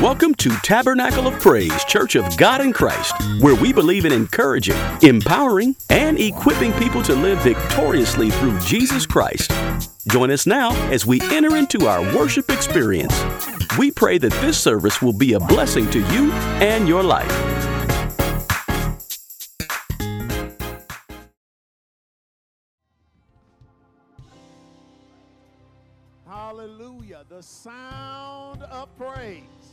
Welcome to Tabernacle of Praise Church of God in Christ, where we believe in encouraging, empowering, and equipping people to live victoriously through Jesus Christ. Join us now as we enter into our worship experience. We pray that this service will be a blessing to you and your life. Hallelujah. The sound of praise.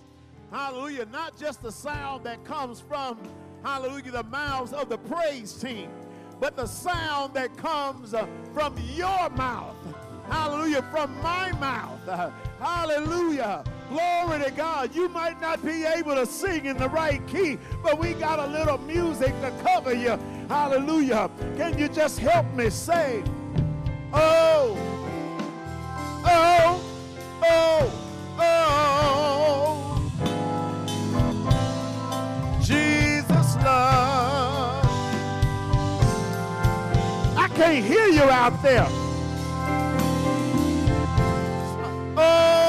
Hallelujah. Not just the sound that comes from, hallelujah, the mouths of the praise team, but the sound that comes uh, from your mouth. Hallelujah. From my mouth. Hallelujah. Glory to God. You might not be able to sing in the right key, but we got a little music to cover you. Hallelujah. Can you just help me say, oh, oh, oh. Can't hear you out there. Oh,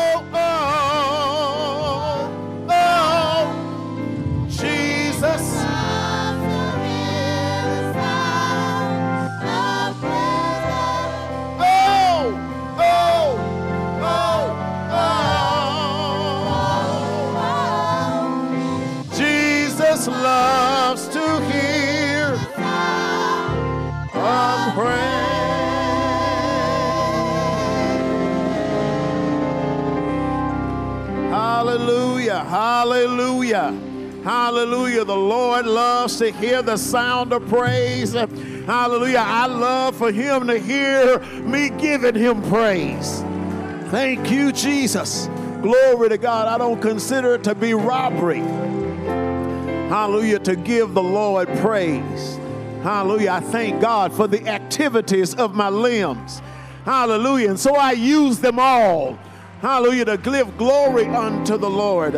to hear the sound of praise. Hallelujah. I love for him to hear me giving him praise. Thank you, Jesus. Glory to God. I don't consider it to be robbery. Hallelujah. To give the Lord praise. Hallelujah. I thank God for the activities of my limbs. Hallelujah. And so I use them all. Hallelujah. To give glory unto the Lord.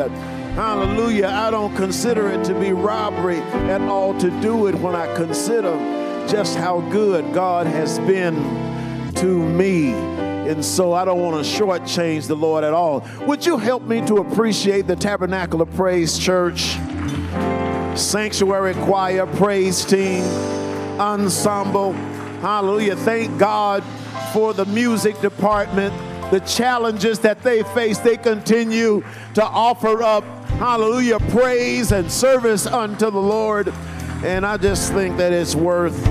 Hallelujah. I don't consider it to be robbery at all to do it when I consider just how good God has been to me. And so I don't want to shortchange the Lord at all. Would you help me to appreciate the Tabernacle of Praise Church, Sanctuary Choir, Praise Team, Ensemble? Hallelujah. Thank God for the music department, the challenges that they face. They continue to offer up, hallelujah, praise and service unto the Lord. And I just think that it's worth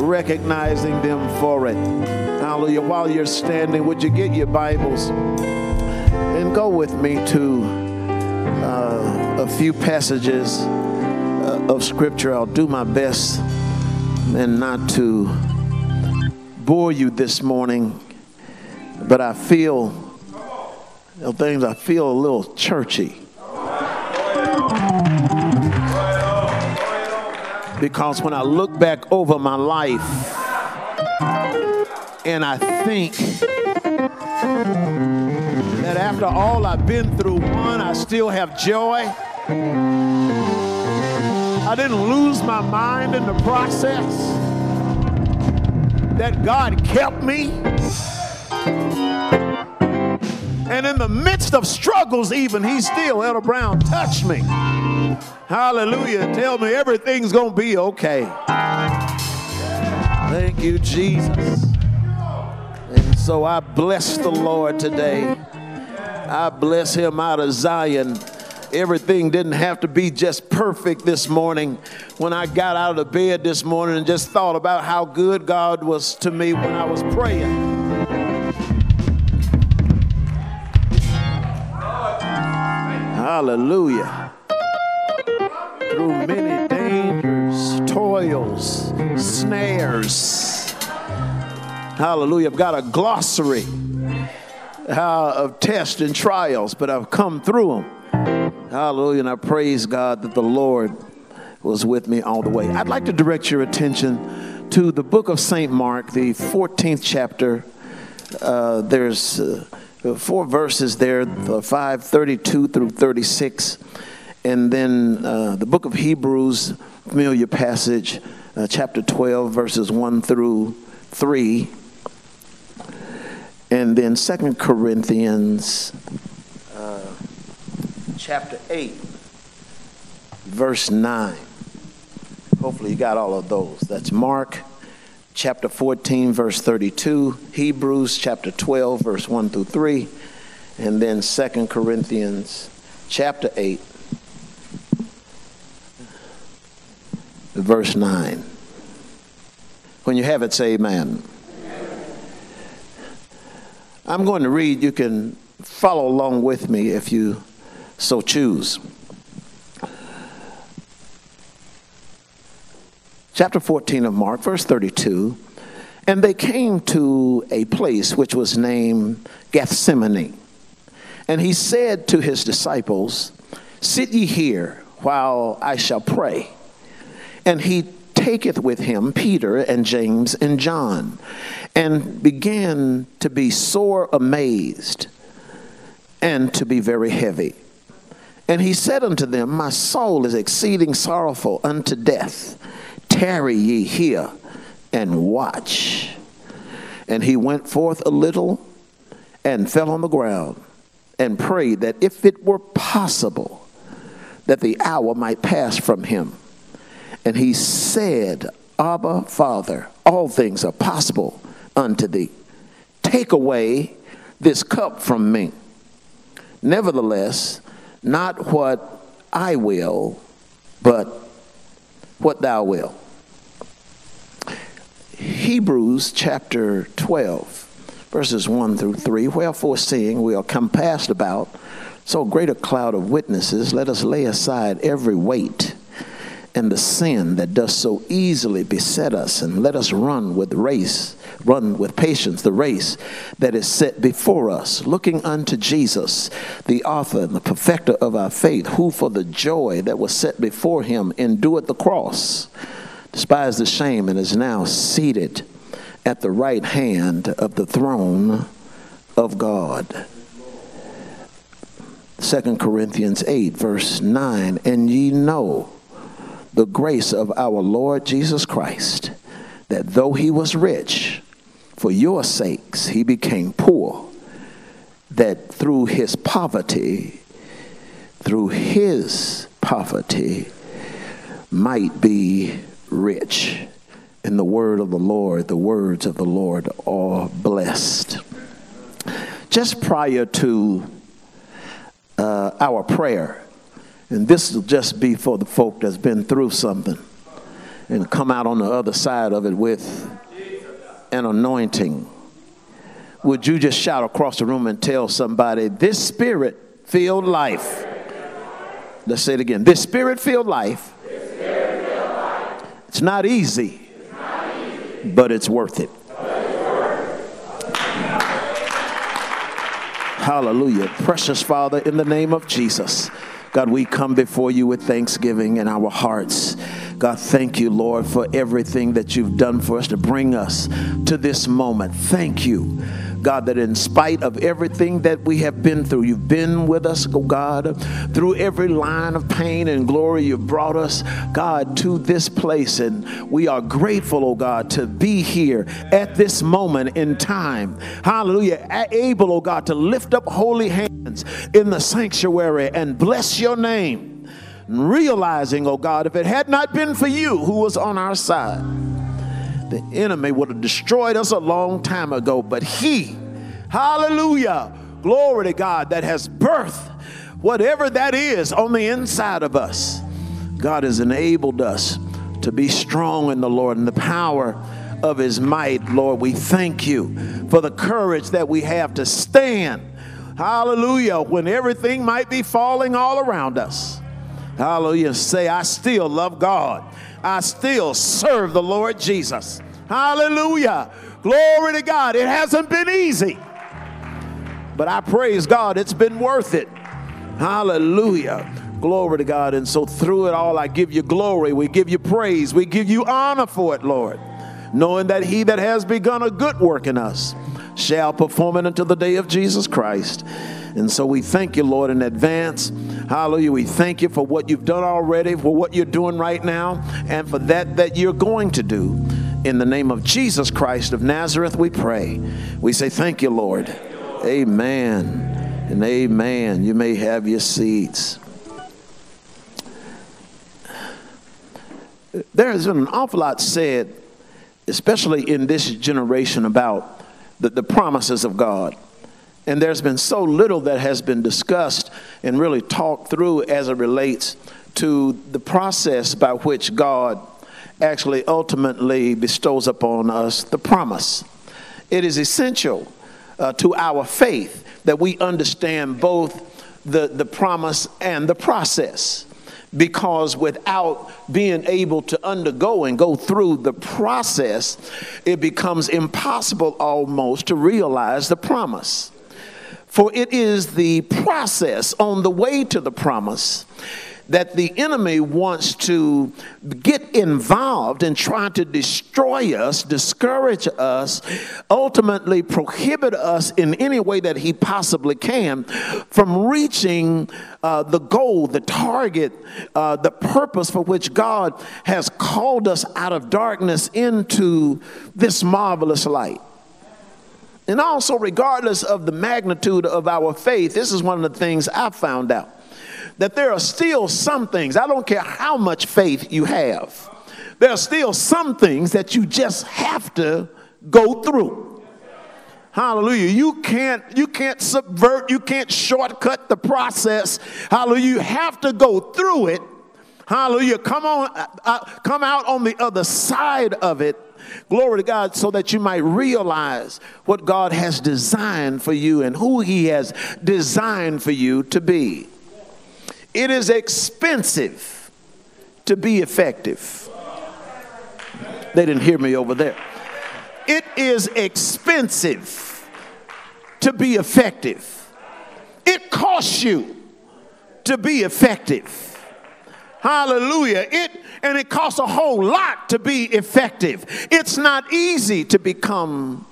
recognizing them for it. Hallelujah. While you're standing, would you get your Bibles and go with me to uh, a few passages uh, of Scripture? I'll do my best and not to bore you this morning, but I feel you know, things. I feel a little churchy. Because when I look back over my life and I think that after all I've been through, one, I still have joy. I didn't lose my mind in the process. That God kept me. And in the midst of struggles, even, he still, Elder Brown, touched me. Hallelujah. Tell me everything's going to be okay. Thank you, Jesus. And so I bless the Lord today. I bless him out of Zion. Everything didn't have to be just perfect this morning. When I got out of the bed this morning and just thought about how good God was to me when I was praying. Hallelujah. Through many dangers, toils, snares. Hallelujah. I've got a glossary uh, of tests and trials, but I've come through them. Hallelujah. And I praise God that the Lord was with me all the way. I'd like to direct your attention to the book of St. Mark, the 14th chapter. Uh, there's uh, four verses there, 5, 32 through 36. And then uh, the book of Hebrews, familiar passage, uh, chapter 12, verses 1 through 3. And then Second Corinthians uh, chapter 8, verse 9. Hopefully, you got all of those. That's Mark chapter 14, verse 32, Hebrews chapter 12, verse 1 through 3, and then 2 Corinthians chapter 8, verse 9. When you have it, say amen. I'm going to read. You can follow along with me if you so choose. Chapter 14 of Mark, verse 32. And they came to a place which was named Gethsemane. And he said to his disciples, Sit ye here while I shall pray. And he taketh with him Peter and James and John, and began to be sore amazed and to be very heavy. And he said unto them, My soul is exceeding sorrowful unto death. Tarry ye here and watch. And he went forth a little and fell on the ground and prayed that if it were possible, that the hour might pass from him. And he said, Abba, Father, all things are possible unto thee. Take away this cup from me. Nevertheless, not what I will, but what thou wilt. Hebrews chapter 12, verses 1 through 3. Wherefore, seeing we are compassed about so great a cloud of witnesses, let us lay aside every weight and the sin that does so easily beset us and let us run with race run with patience the race that is set before us looking unto jesus the author and the perfecter of our faith who for the joy that was set before him endured the cross despised the shame and is now seated at the right hand of the throne of god. 2 corinthians 8 verse 9 and ye know the grace of our Lord Jesus Christ, that though he was rich, for your sakes he became poor, that through his poverty, through his poverty, might be rich. In the word of the Lord, the words of the Lord are blessed. Just prior to uh, our prayer, and this will just be for the folk that's been through something and come out on the other side of it with an anointing. Would you just shout across the room and tell somebody, this spirit filled life? Let's say it again. This spirit filled life. It's not easy, but it's worth it. Hallelujah. Precious Father, in the name of Jesus. God, we come before you with thanksgiving in our hearts. God, thank you, Lord, for everything that you've done for us to bring us to this moment. Thank you. God, that in spite of everything that we have been through, you've been with us, oh God, through every line of pain and glory, you've brought us, God, to this place. And we are grateful, oh God, to be here at this moment in time. Hallelujah. Able, oh God, to lift up holy hands in the sanctuary and bless your name. Realizing, oh God, if it had not been for you who was on our side, the enemy would have destroyed us a long time ago, but He, hallelujah, glory to God, that has birthed whatever that is on the inside of us. God has enabled us to be strong in the Lord and the power of His might. Lord, we thank you for the courage that we have to stand. Hallelujah, when everything might be falling all around us. Hallelujah. Say, I still love God. I still serve the Lord Jesus. Hallelujah. Glory to God. It hasn't been easy, but I praise God, it's been worth it. Hallelujah. Glory to God. And so through it all, I give you glory. We give you praise. We give you honor for it, Lord. Knowing that he that has begun a good work in us shall perform it until the day of Jesus Christ. And so we thank you, Lord, in advance. Hallelujah. We thank you for what you've done already, for what you're doing right now, and for that that you're going to do. In the name of Jesus Christ of Nazareth, we pray. We say thank you, Lord. Amen and amen. You may have your seats. There has been an awful lot said, especially in this generation, about the, the promises of God. And there's been so little that has been discussed and really talked through as it relates to the process by which God actually ultimately bestows upon us the promise. It is essential uh, to our faith that we understand both the, the promise and the process because without being able to undergo and go through the process, it becomes impossible almost to realize the promise. For it is the process on the way to the promise that the enemy wants to get involved and try to destroy us, discourage us, ultimately prohibit us in any way that he possibly can from reaching uh, the goal, the target, uh, the purpose for which God has called us out of darkness into this marvelous light. And also, regardless of the magnitude of our faith, this is one of the things I found out that there are still some things, I don't care how much faith you have, there are still some things that you just have to go through. Hallelujah. You can't you can't subvert, you can't shortcut the process. Hallelujah. You have to go through it. Hallelujah. Come on uh, uh come out on the other side of it. Glory to God so that you might realize what God has designed for you and who he has designed for you to be. It is expensive to be effective. They didn't hear me over there. It is expensive to be effective. It costs you to be effective. Hallelujah. It and it costs a whole lot to be effective. It's not easy to become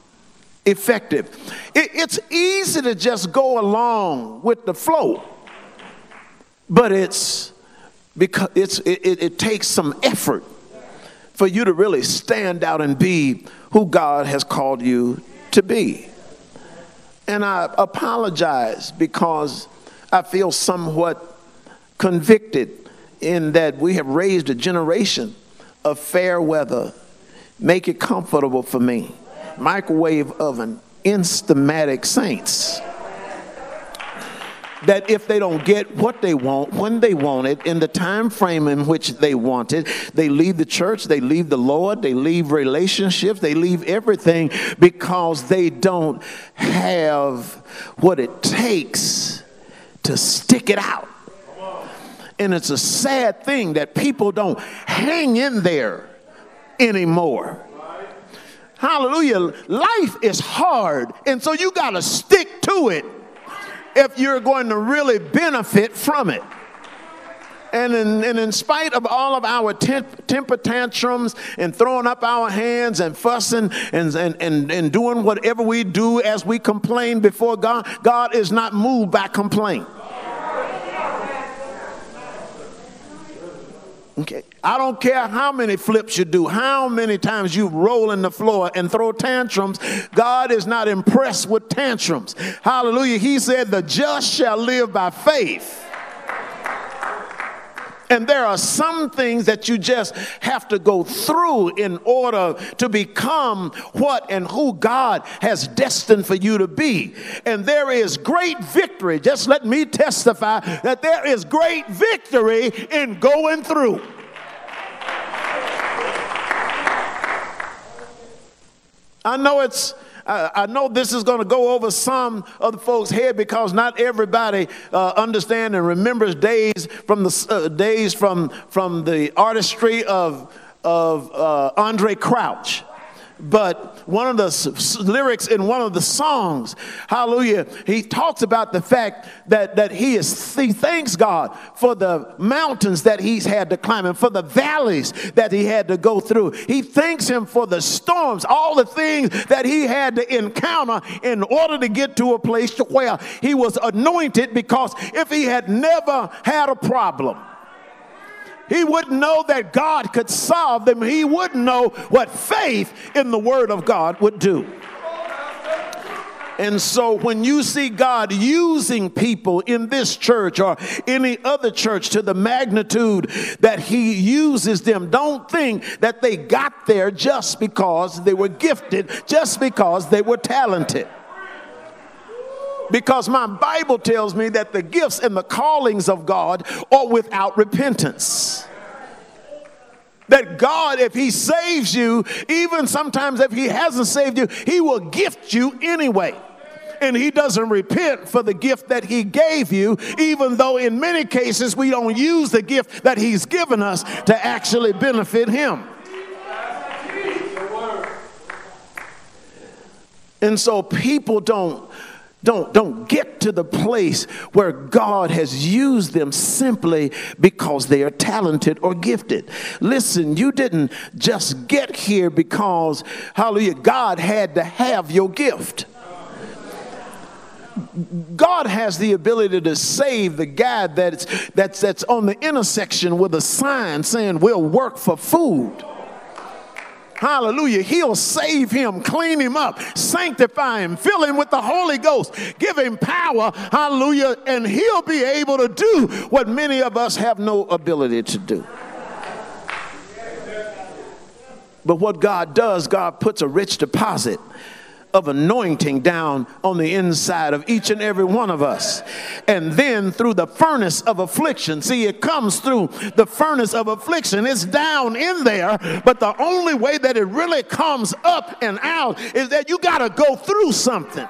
effective. It, it's easy to just go along with the flow but it's because it's, it, it, takes some effort for you to really stand out and be who God has called you to be. And I apologize because I feel somewhat convicted in that we have raised a generation of fair weather, make it comfortable for me, microwave oven, instamatic saints that if they don't get what they want when they want it in the time frame in which they want it they leave the church they leave the lord they leave relationships they leave everything because they don't have what it takes to stick it out. And it's a sad thing that people don't hang in there anymore. Hallelujah. Life is hard and so you got to stick to it if you're going to really benefit from it. And in, and in spite of all of our temp, temper tantrums and throwing up our hands and fussing and, and, and, and doing whatever we do as we complain before God, God is not moved by complaint. Okay. I don't care how many flips you do, how many times you roll in the floor and throw tantrums. God is not impressed with tantrums. Hallelujah. He said, The just shall live by faith. And there are some things that you just have to go through in order to become what and who God has destined for you to be. And there is great victory. Just let me testify that there is great victory in going through. I know it's I know this is going to go over some of the folks' head because not everybody uh, understand and remembers days from the uh, days from from the artistry of of uh, Andraé Crouch. But one of the lyrics in one of the songs, hallelujah, he talks about the fact that, that he is he thanks God for the mountains that he's had to climb and for the valleys that he had to go through. He thanks him for the storms, all the things that he had to encounter in order to get to a place where he was anointed because if he had never had a problem, he wouldn't know that God could solve them. He wouldn't know what faith in the Word of God would do. And so when you see God using people in this church or any other church to the magnitude that He uses them, don't think that they got there just because they were gifted, just because they were talented because my Bible tells me that the gifts and the callings of God are without repentance. That God, if He saves you, even sometimes if He hasn't saved you, He will gift you anyway. And He doesn't repent for the gift that He gave you, even though in many cases we don't use the gift that He's given us to actually benefit Him. And so people don't don't, don't get to the place where God has used them simply because they are talented or gifted. Listen, you didn't just get here because, hallelujah, God had to have your gift. God has the ability to save the guy that's, that's, that's on the intersection with a sign saying, We'll work for food. Hallelujah. He'll save him, clean him up, sanctify him, fill him with the Holy Ghost, give him power. Hallelujah. And he'll be able to do what many of us have no ability to do. But what God does, God puts a rich deposit of anointing down on the inside of each and every one of us. And then through the furnace of affliction, see, it comes through the furnace of affliction. It's down in there, but the only way that it really comes up and out is that you got to go through something.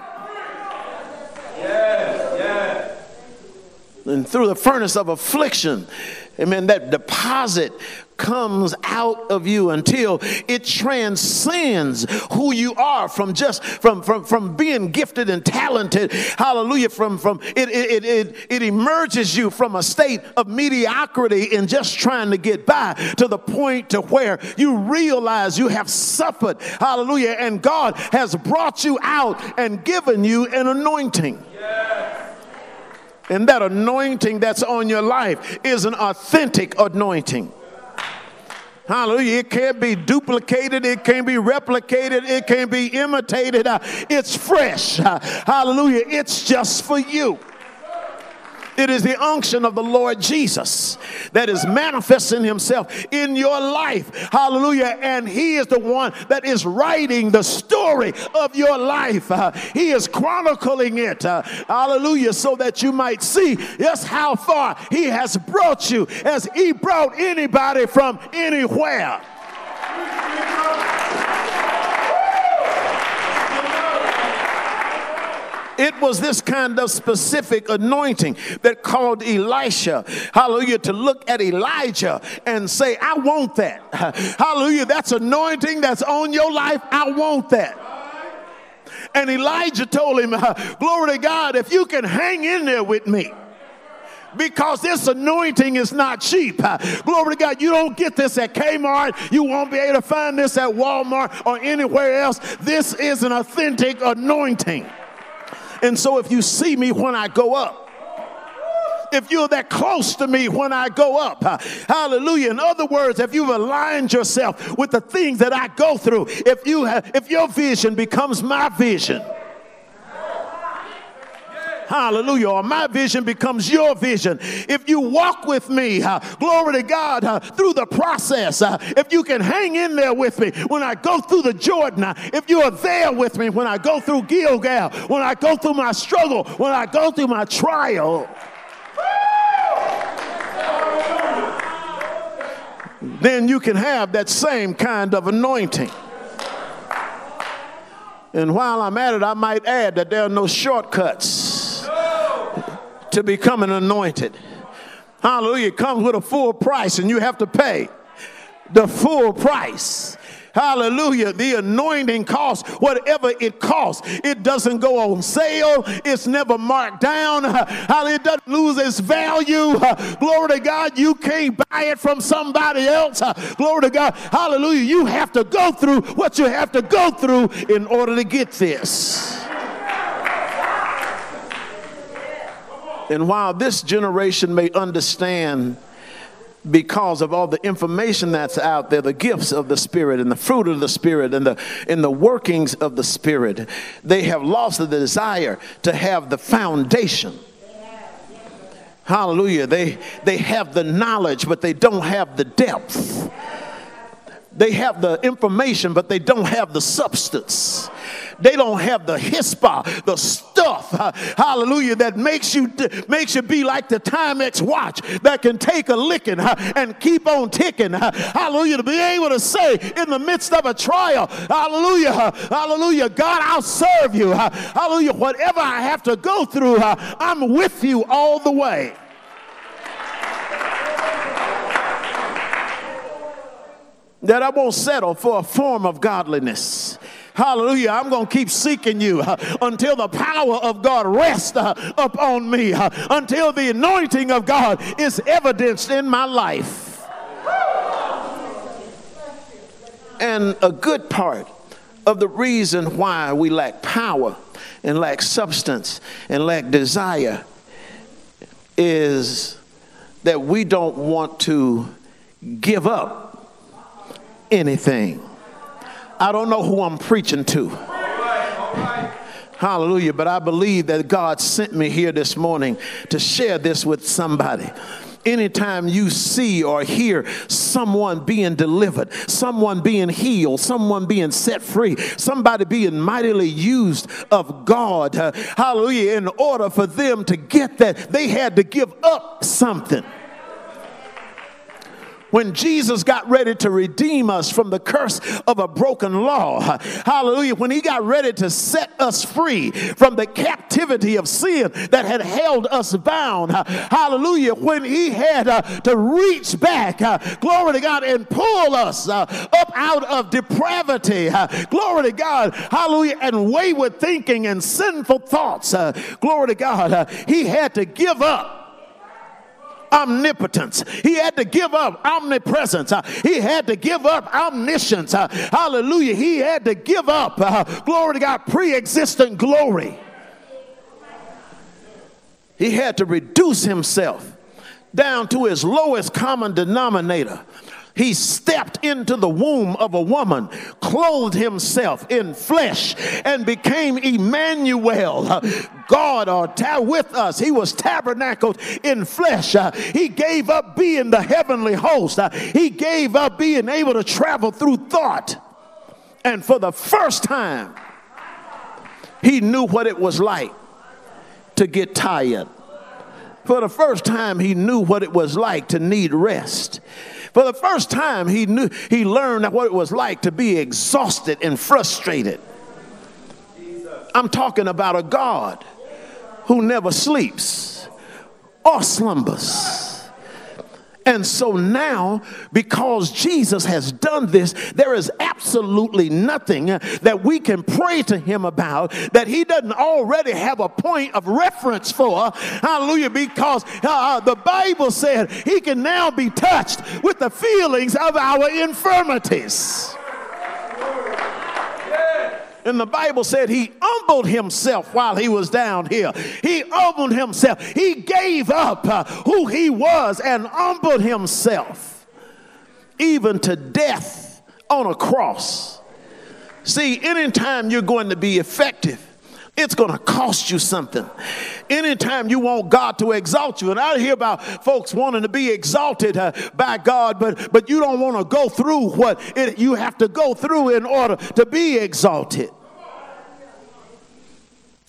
Yes, yes. And through the furnace of affliction, amen, that deposit comes out of you until it transcends who you are from just from from from being gifted and talented. Hallelujah. From from it it it, it emerges you from a state of mediocrity and just trying to get by to the point to where you realize you have suffered. Hallelujah. And God has brought you out and given you an anointing and that anointing that's on your life is an authentic anointing. Hallelujah. It can't be duplicated. It can't be replicated. It can't be imitated. Uh, it's fresh. Uh, hallelujah. It's just for you. It is the unction of the Lord Jesus that is manifesting himself in your life. Hallelujah. And he is the one that is writing the story of your life. Uh, he is chronicling it. Uh, hallelujah. So that you might see just how far he has brought you as he brought anybody from anywhere. It was this kind of specific anointing that called Elisha, hallelujah, to look at Elijah and say, I want that. Hallelujah, that's anointing that's on your life. I want that. And Elijah told him, Glory to God, if you can hang in there with me because this anointing is not cheap. Glory to God. You don't get this at Kmart. You won't be able to find this at Walmart or anywhere else. This is an authentic anointing. And so if you see me when I go up, if you're that close to me when I go up. Hallelujah. In other words, if you've aligned yourself with the things that I go through, if you have, if your vision becomes my vision, Hallelujah. Or my vision becomes your vision. If you walk with me, uh, glory to God, uh, through the process, uh, if you can hang in there with me when I go through the Jordan, uh, if you are there with me when I go through Gilgal, when I go through my struggle, when I go through my trial, then you can have that same kind of anointing. And while I'm at it, I might add that there are no shortcuts to become an anointed. Hallelujah. It comes with a full price and you have to pay the full price. Hallelujah. The anointing costs whatever it costs. It doesn't go on sale. It's never marked down. Hallelujah. It doesn't lose its value. Glory to God. You can't buy it from somebody else. Glory to God. Hallelujah. You have to go through what you have to go through in order to get this. And while this generation may understand because of all the information that's out there, the gifts of the Spirit and the fruit of the Spirit and the, and the workings of the Spirit, they have lost the desire to have the foundation. Hallelujah. They, they have the knowledge, but they don't have the depth. They have the information, but they don't have the substance. They don't have the hispa, the stuff, uh, hallelujah, that makes you makes you be like the Timex watch that can take a licking uh, and keep on ticking. Uh, hallelujah, to be able to say in the midst of a trial, hallelujah, hallelujah, God, I'll serve you. Hallelujah, whatever I have to go through, I'm with you all the way. that I won't settle for a form of godliness. Hallelujah. I'm going to keep seeking you uh, until the power of God rests uh, upon me, uh, until the anointing of God is evidenced in my life. And a good part of the reason why we lack power and lack substance and lack desire is that we don't want to give up anything. I don't know who I'm preaching to. Hallelujah. But I believe that God sent me here this morning to share this with somebody. Anytime you see or hear someone being delivered, someone being healed, someone being set free, somebody being mightily used of God, uh, hallelujah, in order for them to get that, they had to give up something when Jesus got ready to redeem us from the curse of a broken law. Hallelujah. When he got ready to set us free from the captivity of sin that had held us bound. Hallelujah. When he had uh, to reach back, uh, glory to God, and pull us uh, up out of depravity. Glory to God. Hallelujah. And wayward thinking and sinful thoughts. Glory to God. He had to give up omnipotence. He had to give up omnipresence. Uh, he had to give up omniscience. Uh, hallelujah. He had to give up, uh, glory to God, pre existent glory. He had to reduce himself down to his lowest common denominator he stepped into the womb of a woman, clothed himself in flesh, and became Emmanuel, God or ta- with us. He was tabernacled in flesh. He gave up being the heavenly host. He gave up being able to travel through thought. And for the first time, he knew what it was like to get tired. For the first time, he knew what it was like to need rest. For the first time, he knew he learned what it was like to be exhausted and frustrated. I'm talking about a God who never sleeps or slumbers. And so now, because Jesus has done this, there is absolutely nothing that we can pray to him about that he doesn't already have a point of reference for. Hallelujah. Because uh, the Bible said he can now be touched with the feelings of our infirmities. And the Bible said he humbled himself while he was down here. He humbled himself. He gave up uh, who he was and humbled himself, even to death on a cross. See, anytime you're going to be effective, it's going to cost you something. Anytime you want God to exalt you, and I hear about folks wanting to be exalted uh, by God, but but you don't want to go through what it, you have to go through in order to be exalted.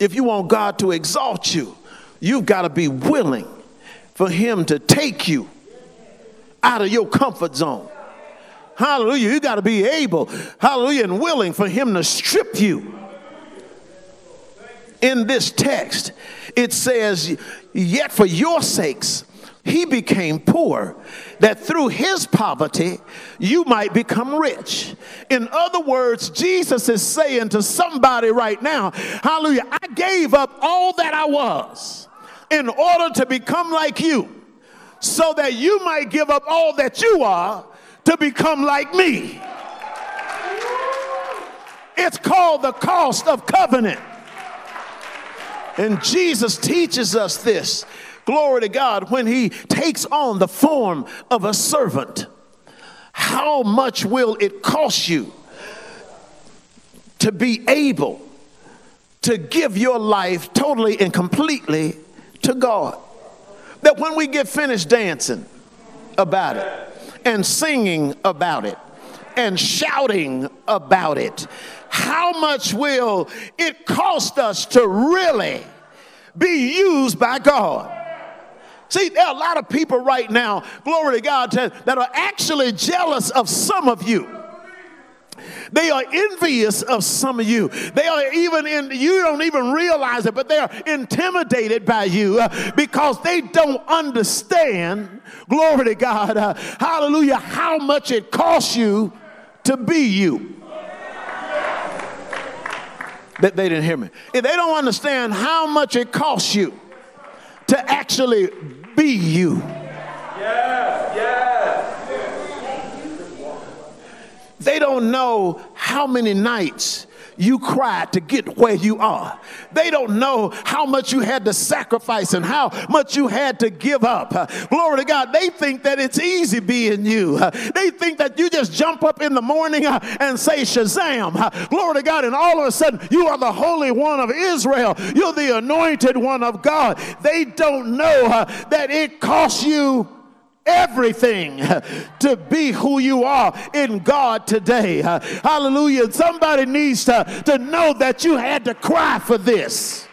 If you want God to exalt you, you've got to be willing for Him to take you out of your comfort zone. Hallelujah. You got to be able, hallelujah, and willing for Him to strip you in this text, it says, Yet for your sakes, he became poor, that through his poverty you might become rich. In other words, Jesus is saying to somebody right now, Hallelujah, I gave up all that I was in order to become like you, so that you might give up all that you are to become like me. It's called the cost of covenant. And Jesus teaches us this glory to God, when he takes on the form of a servant, how much will it cost you to be able to give your life totally and completely to God? That when we get finished dancing about it and singing about it and shouting about it, how much will it cost us to really be used by God? See, there are a lot of people right now, glory to God, that are actually jealous of some of you. They are envious of some of you. They are even in, you don't even realize it, but they are intimidated by you uh, because they don't understand, glory to God, uh, hallelujah, how much it costs you to be you. That they didn't hear me. They don't understand how much it costs you to actually be you. Yes, yes. They don't know how many nights you cried to get where you are. They don't know how much you had to sacrifice and how much you had to give up. Glory to God. They think that it's easy being you. They think that you just jump up in the morning uh, and say Shazam. Glory to God. And all of a sudden you are the Holy One of Israel. You're the anointed one of God. They don't know uh, that it costs you everything to be who you are in God today. Hallelujah. Somebody needs to, to know that you had to cry for this.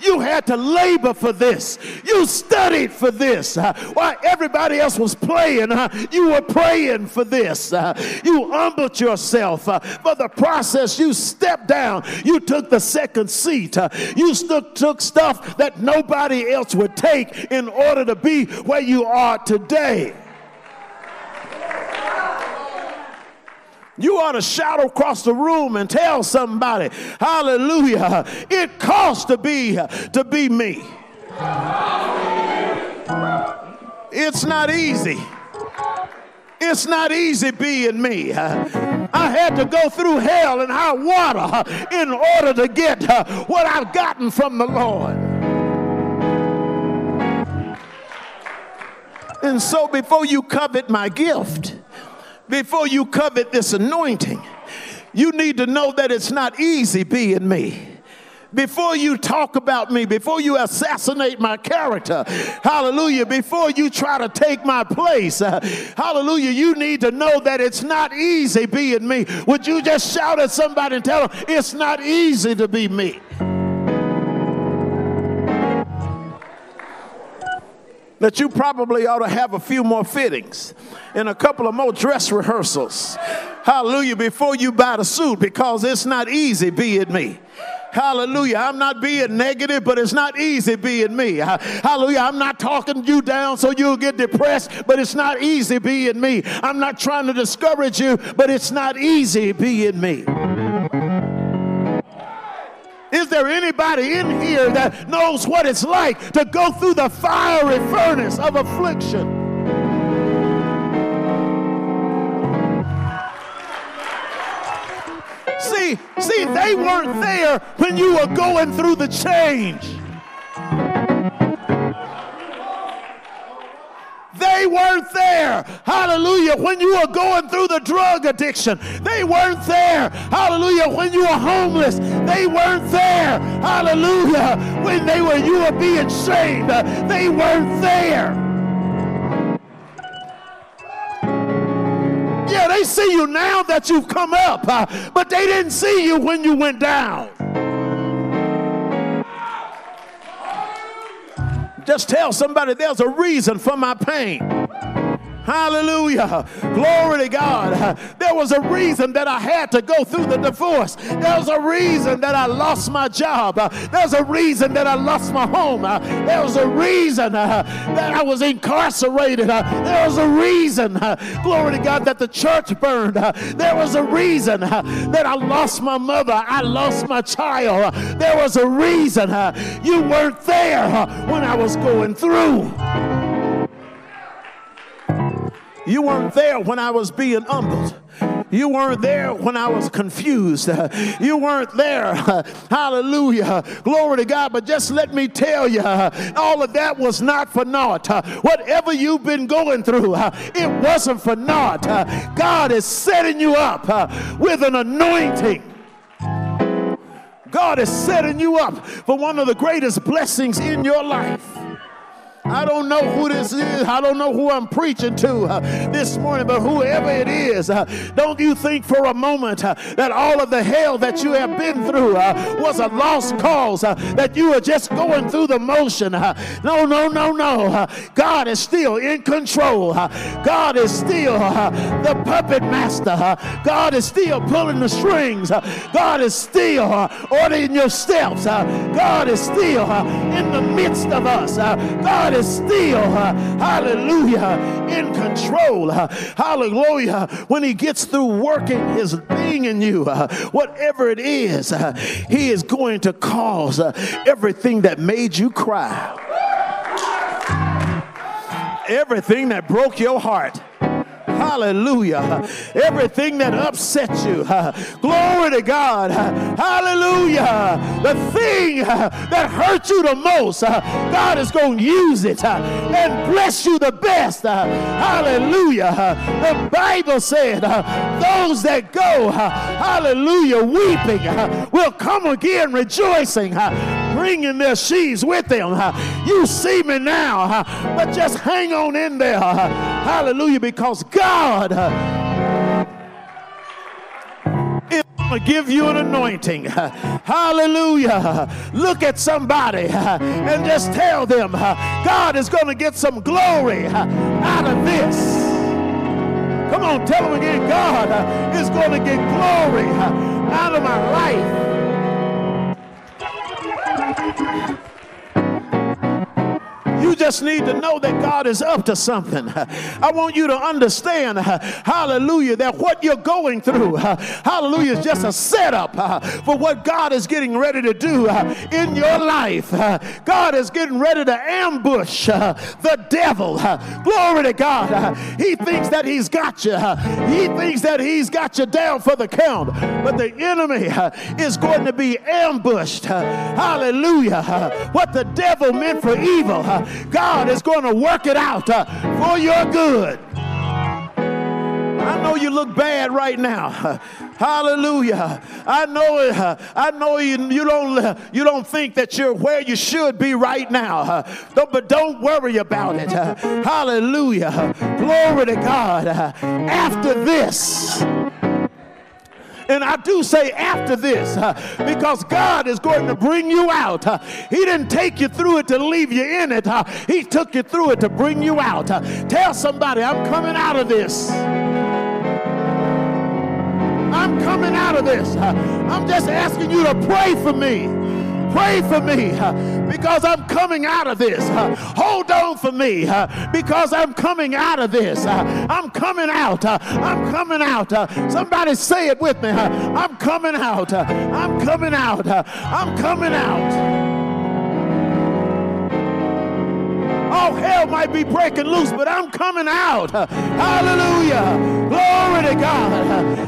You had to labor for this. You studied for this. Uh, while everybody else was playing, uh, you were praying for this. Uh, you humbled yourself for the process. You stepped down. You took the second seat. You took stuff that nobody else would take in order to be where you are today. You ought to shout across the room and tell somebody, hallelujah, it costs to be to be me. It's not easy. It's not easy being me. I had to go through hell and high water in order to get what I've gotten from the Lord. And so before you covet my gift, before you covet this anointing, you need to know that it's not easy being me before you talk about me, before you assassinate my character, hallelujah, before you try to take my place, uh, hallelujah, you need to know that it's not easy being me. Would you just shout at somebody and tell them it's not easy to be me? That you probably ought to have a few more fittings and a couple of more dress rehearsals. Hallelujah, before you buy the suit because it's not easy being me. Hallelujah. I'm not being negative, but it's not easy being me. Hallelujah. I'm not talking you down so you'll get depressed, but it's not easy being me. I'm not trying to discourage you, but it's not easy being me. Is there anybody in here that knows what it's like to go through the fiery furnace of affliction? See, see, they weren't there when you were going through the change. They weren't there. Hallelujah. When you were going through the drug addiction, they weren't there. Hallelujah. When you were homeless, they weren't there. Hallelujah. When they were you were being shamed, they weren't there. Yeah, they see you now that you've come up, uh, but they didn't see you when you went down. Just tell somebody there's a reason for my pain. Hallelujah. Glory to God. There was a reason that I had to go through the divorce. There was a reason that I lost my job. There's a reason that I lost my home. There was a reason that I was incarcerated. There was a reason, glory to God, that the church burned. There was a reason that I lost my mother. I lost my child. There was a reason you weren't there when I was going through. You weren't there when I was being humbled. You weren't there when I was confused. You weren't there. Hallelujah. Glory to God. But just let me tell you, all of that was not for naught. Whatever you've been going through, it wasn't for naught. God is setting you up uh, with an anointing. God is setting you up for one of the greatest blessings in your life. I don't know who this is. I don't know who I'm preaching to uh, this morning, but whoever it is, uh, don't you think for a moment uh, that all of the hell that you have been through uh, was a lost cause, uh, that you are just going through the motion. Uh, no, no, no, no. God is still in control. God is still the puppet master. God is still pulling the strings. God is still ordering your steps. God is still in the midst of us. God is still, uh, hallelujah, in control. Uh, hallelujah. When he gets through working his thing in you, uh, whatever it is, he is going to cause everything that made you cry, everything that broke your heart Hallelujah. Everything that upsets you. Glory to God. Hallelujah. The thing that hurt you the most, God is going to use it and bless you the best. Hallelujah. The Bible said, those that go, hallelujah, weeping will come again rejoicing, bringing their sheaves with them. You see me now, but just hang on in there. Hallelujah, because God is to give you an anointing. Hallelujah. Look at somebody and just tell them God is going to get some glory out of this. Come on, tell them again God is going to get glory out of my life. Just need to know that God is up to something. I want you to understand, hallelujah, that what you're going through, hallelujah, is just a setup for what God is getting ready to do in your life. God is getting ready to ambush the devil. Glory to God. He thinks that he's got you. He thinks that he's got you down for the count. But the enemy is going to be ambushed. Hallelujah. What the devil meant for evil, God is going to work it out uh, for your good. I know you look bad right now. Hallelujah. I know uh, I know you, you don't uh, you don't think that you're where you should be right now. but don't worry about it. hallelujah. Glory to God. after this and I do say after this, uh, because God is going to bring you out. Uh, he didn't take you through it to leave you in it, uh, He took you through it to bring you out. Tell somebody, I'm coming out of this. I'm coming out of this. I'm just asking you to pray for me. Pray for me because I'm coming out of this. Hold on for me because I'm coming out of this. I'm coming out. I'm coming out. Somebody say it with me. I'm coming out. I'm coming out. I'm coming out. All hell might be breaking loose, but I'm coming out. Hallelujah. Glory to God.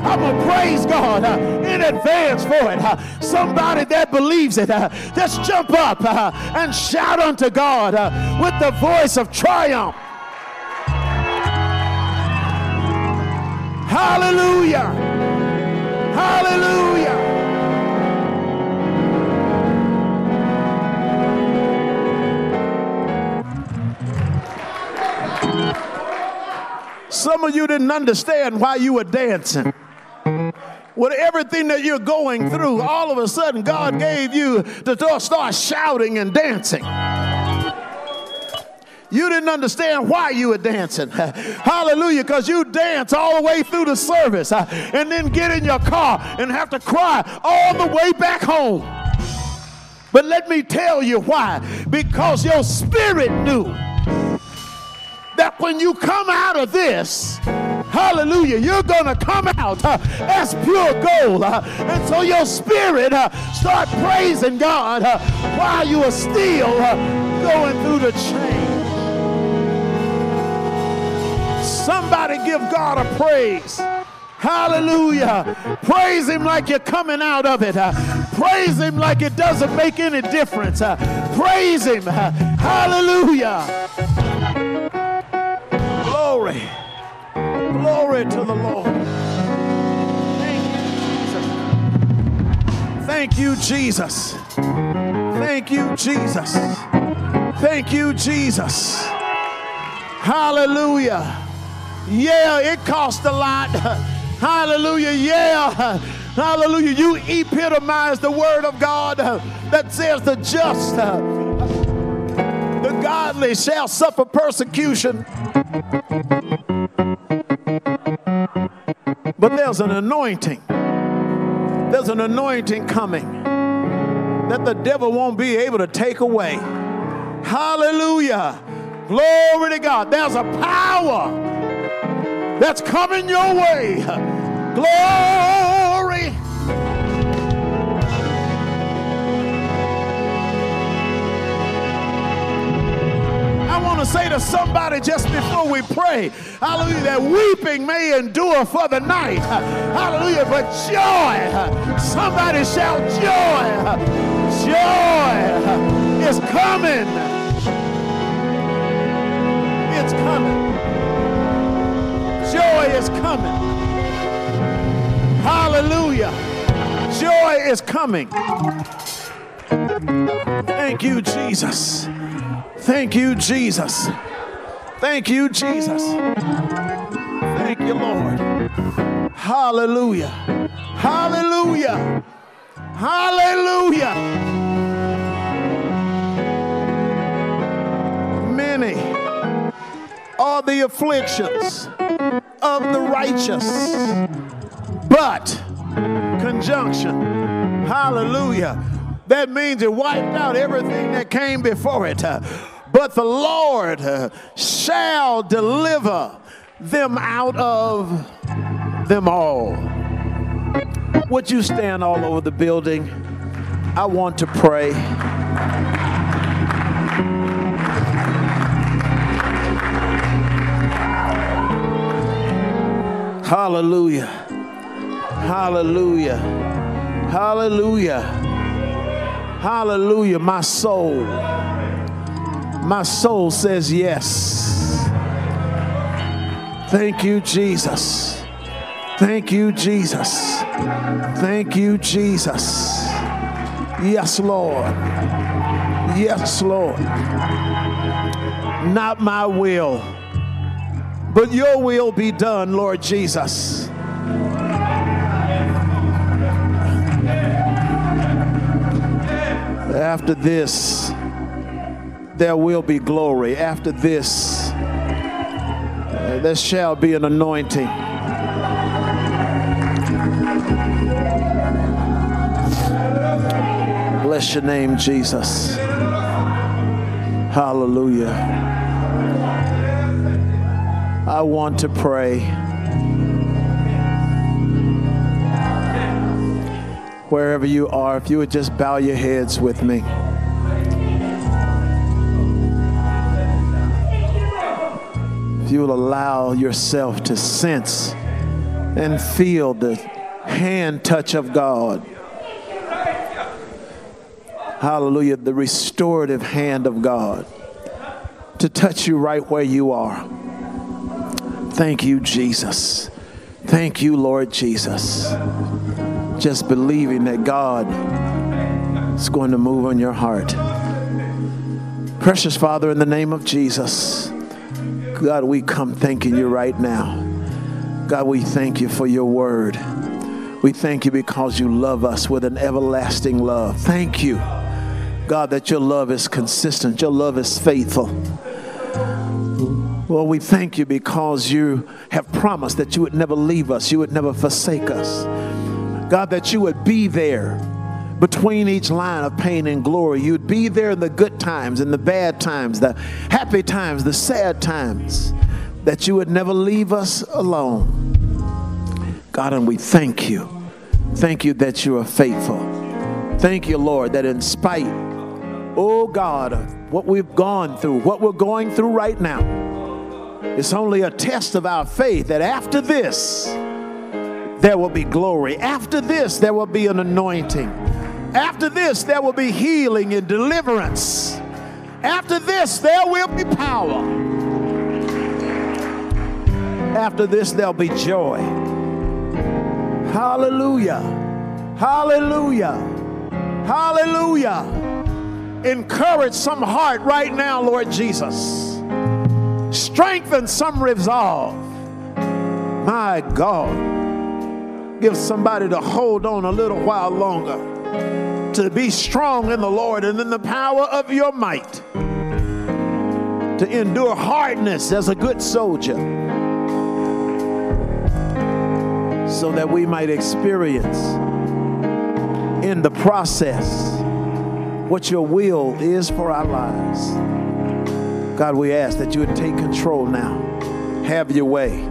I'm going to praise God uh, in advance for it. Uh, somebody that believes it, uh, just jump up and shout unto God with the voice of triumph. Hallelujah. Hallelujah. Some of you didn't understand why you were dancing. With everything that you're going through, all of a sudden God gave you to start shouting and dancing. You didn't understand why you were dancing. Hallelujah, because you dance all the way through the service uh, and then get in your car and have to cry all the way back home. But let me tell you why. Because your spirit knew that when you come out of this, hallelujah, you're going to come out uh, as pure gold. Uh, and so your spirit uh, start praising God uh, while you are still uh, going through the change. Somebody give God a praise. Hallelujah. Praise Him like you're coming out of it. Praise Him like it doesn't make any difference. Praise Him. Hallelujah. Glory. Glory to the Lord. Thank you, Jesus. Thank you, Jesus. Thank you, Jesus. Hallelujah. Yeah, it cost a lot. Hallelujah. Yeah. Hallelujah. You epitomize the word of God that says the just, the godly shall suffer persecution. But there's an anointing. There's an anointing coming that the devil won't be able to take away. Hallelujah. Glory to God. There's a power that's coming your way. Glory. Want to say to somebody just before we pray, hallelujah, that weeping may endure for the night. Hallelujah, but joy, somebody shout joy. Joy is coming. It's coming. Joy is coming. Hallelujah. Joy is coming. Thank you, Jesus. Thank you, Jesus. Thank you, Jesus. Thank you, Lord. Hallelujah. Hallelujah. Hallelujah. Many are the afflictions of the righteous, but conjunction. Hallelujah. That means it wiped out everything that came before it but the Lord shall deliver them out of them all. Would you stand all over the building? I want to pray. Hallelujah. Hallelujah. Hallelujah. Hallelujah. My soul my soul says yes. Thank you, Jesus. Thank you, Jesus. Thank you, Jesus. Yes, Lord. Yes, Lord. Not my will, but your will be done, Lord Jesus. After this, there will be glory. After this, uh, there shall be an anointing. Bless your name, Jesus. Hallelujah. I want to pray. Wherever you are, if you would just bow your heads with me. if you will allow yourself to sense and feel the hand touch of God. Hallelujah, the restorative hand of God to touch you right where you are. Thank you, Jesus. Thank you, Lord Jesus. Just believing that God is going to move on your heart. Precious Father, in the name of Jesus. God, we come thanking you right now. God, we thank you for your word. We thank you because you love us with an everlasting love. Thank you, God, that your love is consistent, your love is faithful. Well, we thank you because you have promised that you would never leave us, you would never forsake us. God, that you would be there between each line of pain and glory. You'd be there in the good times and the bad times, the happy times, the sad times, that you would never leave us alone. God, and we thank you. Thank you that you are faithful. Thank you, Lord, that in spite, oh God, what we've gone through, what we're going through right now, it's only a test of our faith that after this, there will be glory. After this, there will be an anointing. After this, there will be healing and deliverance. After this, there will be power. After this, there'll be joy. Hallelujah. Hallelujah. Hallelujah. Encourage some heart right now, Lord Jesus. Strengthen some resolve. My God. Give somebody to hold on a little while longer. To be strong in the Lord and in the power of your might. To endure hardness as a good soldier. So that we might experience in the process what your will is for our lives. God, we ask that you would take control now. Have your way.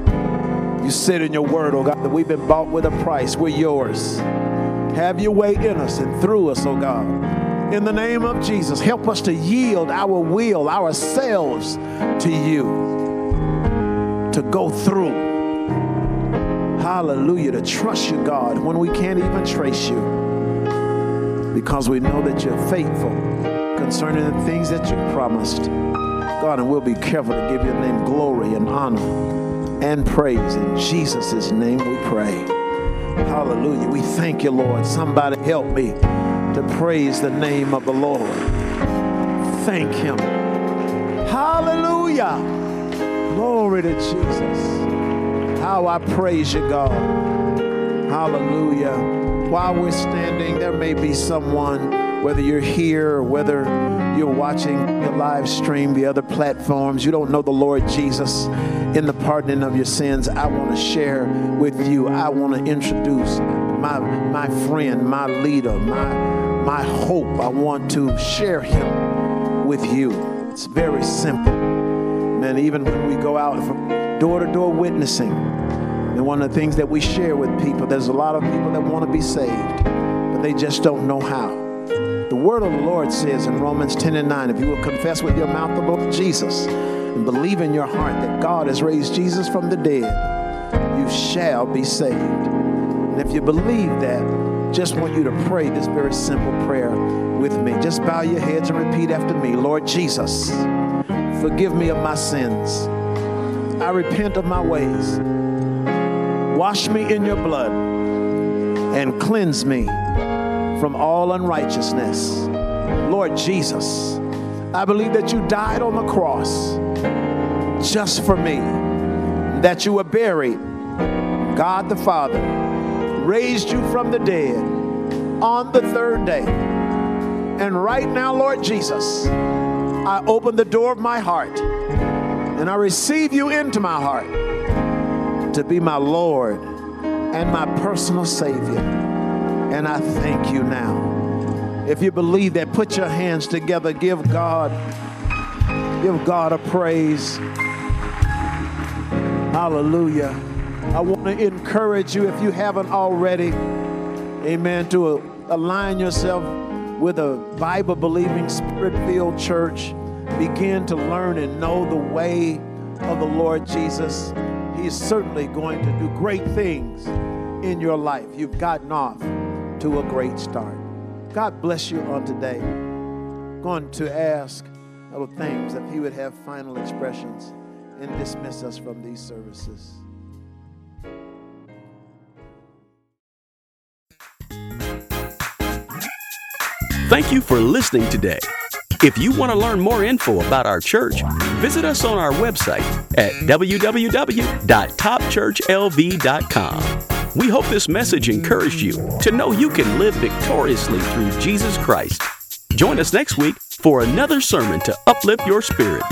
You said in your word, oh God, that we've been bought with a price. We're yours. Have your way in us and through us, oh God. In the name of Jesus, help us to yield our will, ourselves to you, to go through. Hallelujah, to trust you, God, when we can't even trace you because we know that you're faithful concerning the things that you promised. God, and we'll be careful to give your name glory and honor and praise. In Jesus' name we pray. Hallelujah. We thank you, Lord. Somebody help me to praise the name of the Lord. Thank him. Hallelujah. Glory to Jesus. How I praise you, God. Hallelujah while we're standing, there may be someone, whether you're here or whether you're watching the live stream, the other platforms, you don't know the Lord Jesus in the pardoning of your sins. I want to share with you. I want to introduce my, my friend, my leader, my, my hope. I want to share him with you. It's very simple. Man, even when we go out from door to door witnessing, and one of the things that we share with people, there's a lot of people that want to be saved, but they just don't know how. The word of the Lord says in Romans 10 and 9, if you will confess with your mouth the Lord Jesus and believe in your heart that God has raised Jesus from the dead, you shall be saved. And if you believe that, just want you to pray this very simple prayer with me. Just bow your heads and repeat after me Lord Jesus, forgive me of my sins. I repent of my ways. Wash me in your blood and cleanse me from all unrighteousness. Lord Jesus, I believe that you died on the cross just for me, that you were buried. God the Father raised you from the dead on the third day. And right now, Lord Jesus, I open the door of my heart and I receive you into my heart to be my Lord and my personal Savior. And I thank you now. If you believe that, put your hands together. Give God, give God a praise. Hallelujah. I want to encourage you, if you haven't already, amen, to align yourself with a Bible believing, spirit filled church. Begin to learn and know the way of the Lord Jesus. He's certainly going to do great things in your life. You've gotten off to a great start. God bless you on today. I'm going to ask little things that he would have final expressions and dismiss us from these services. Thank you for listening today. If you want to learn more info about our church, visit us on our website at www.topchurchlv.com. We hope this message encouraged you to know you can live victoriously through Jesus Christ. Join us next week for another sermon to uplift your spirit.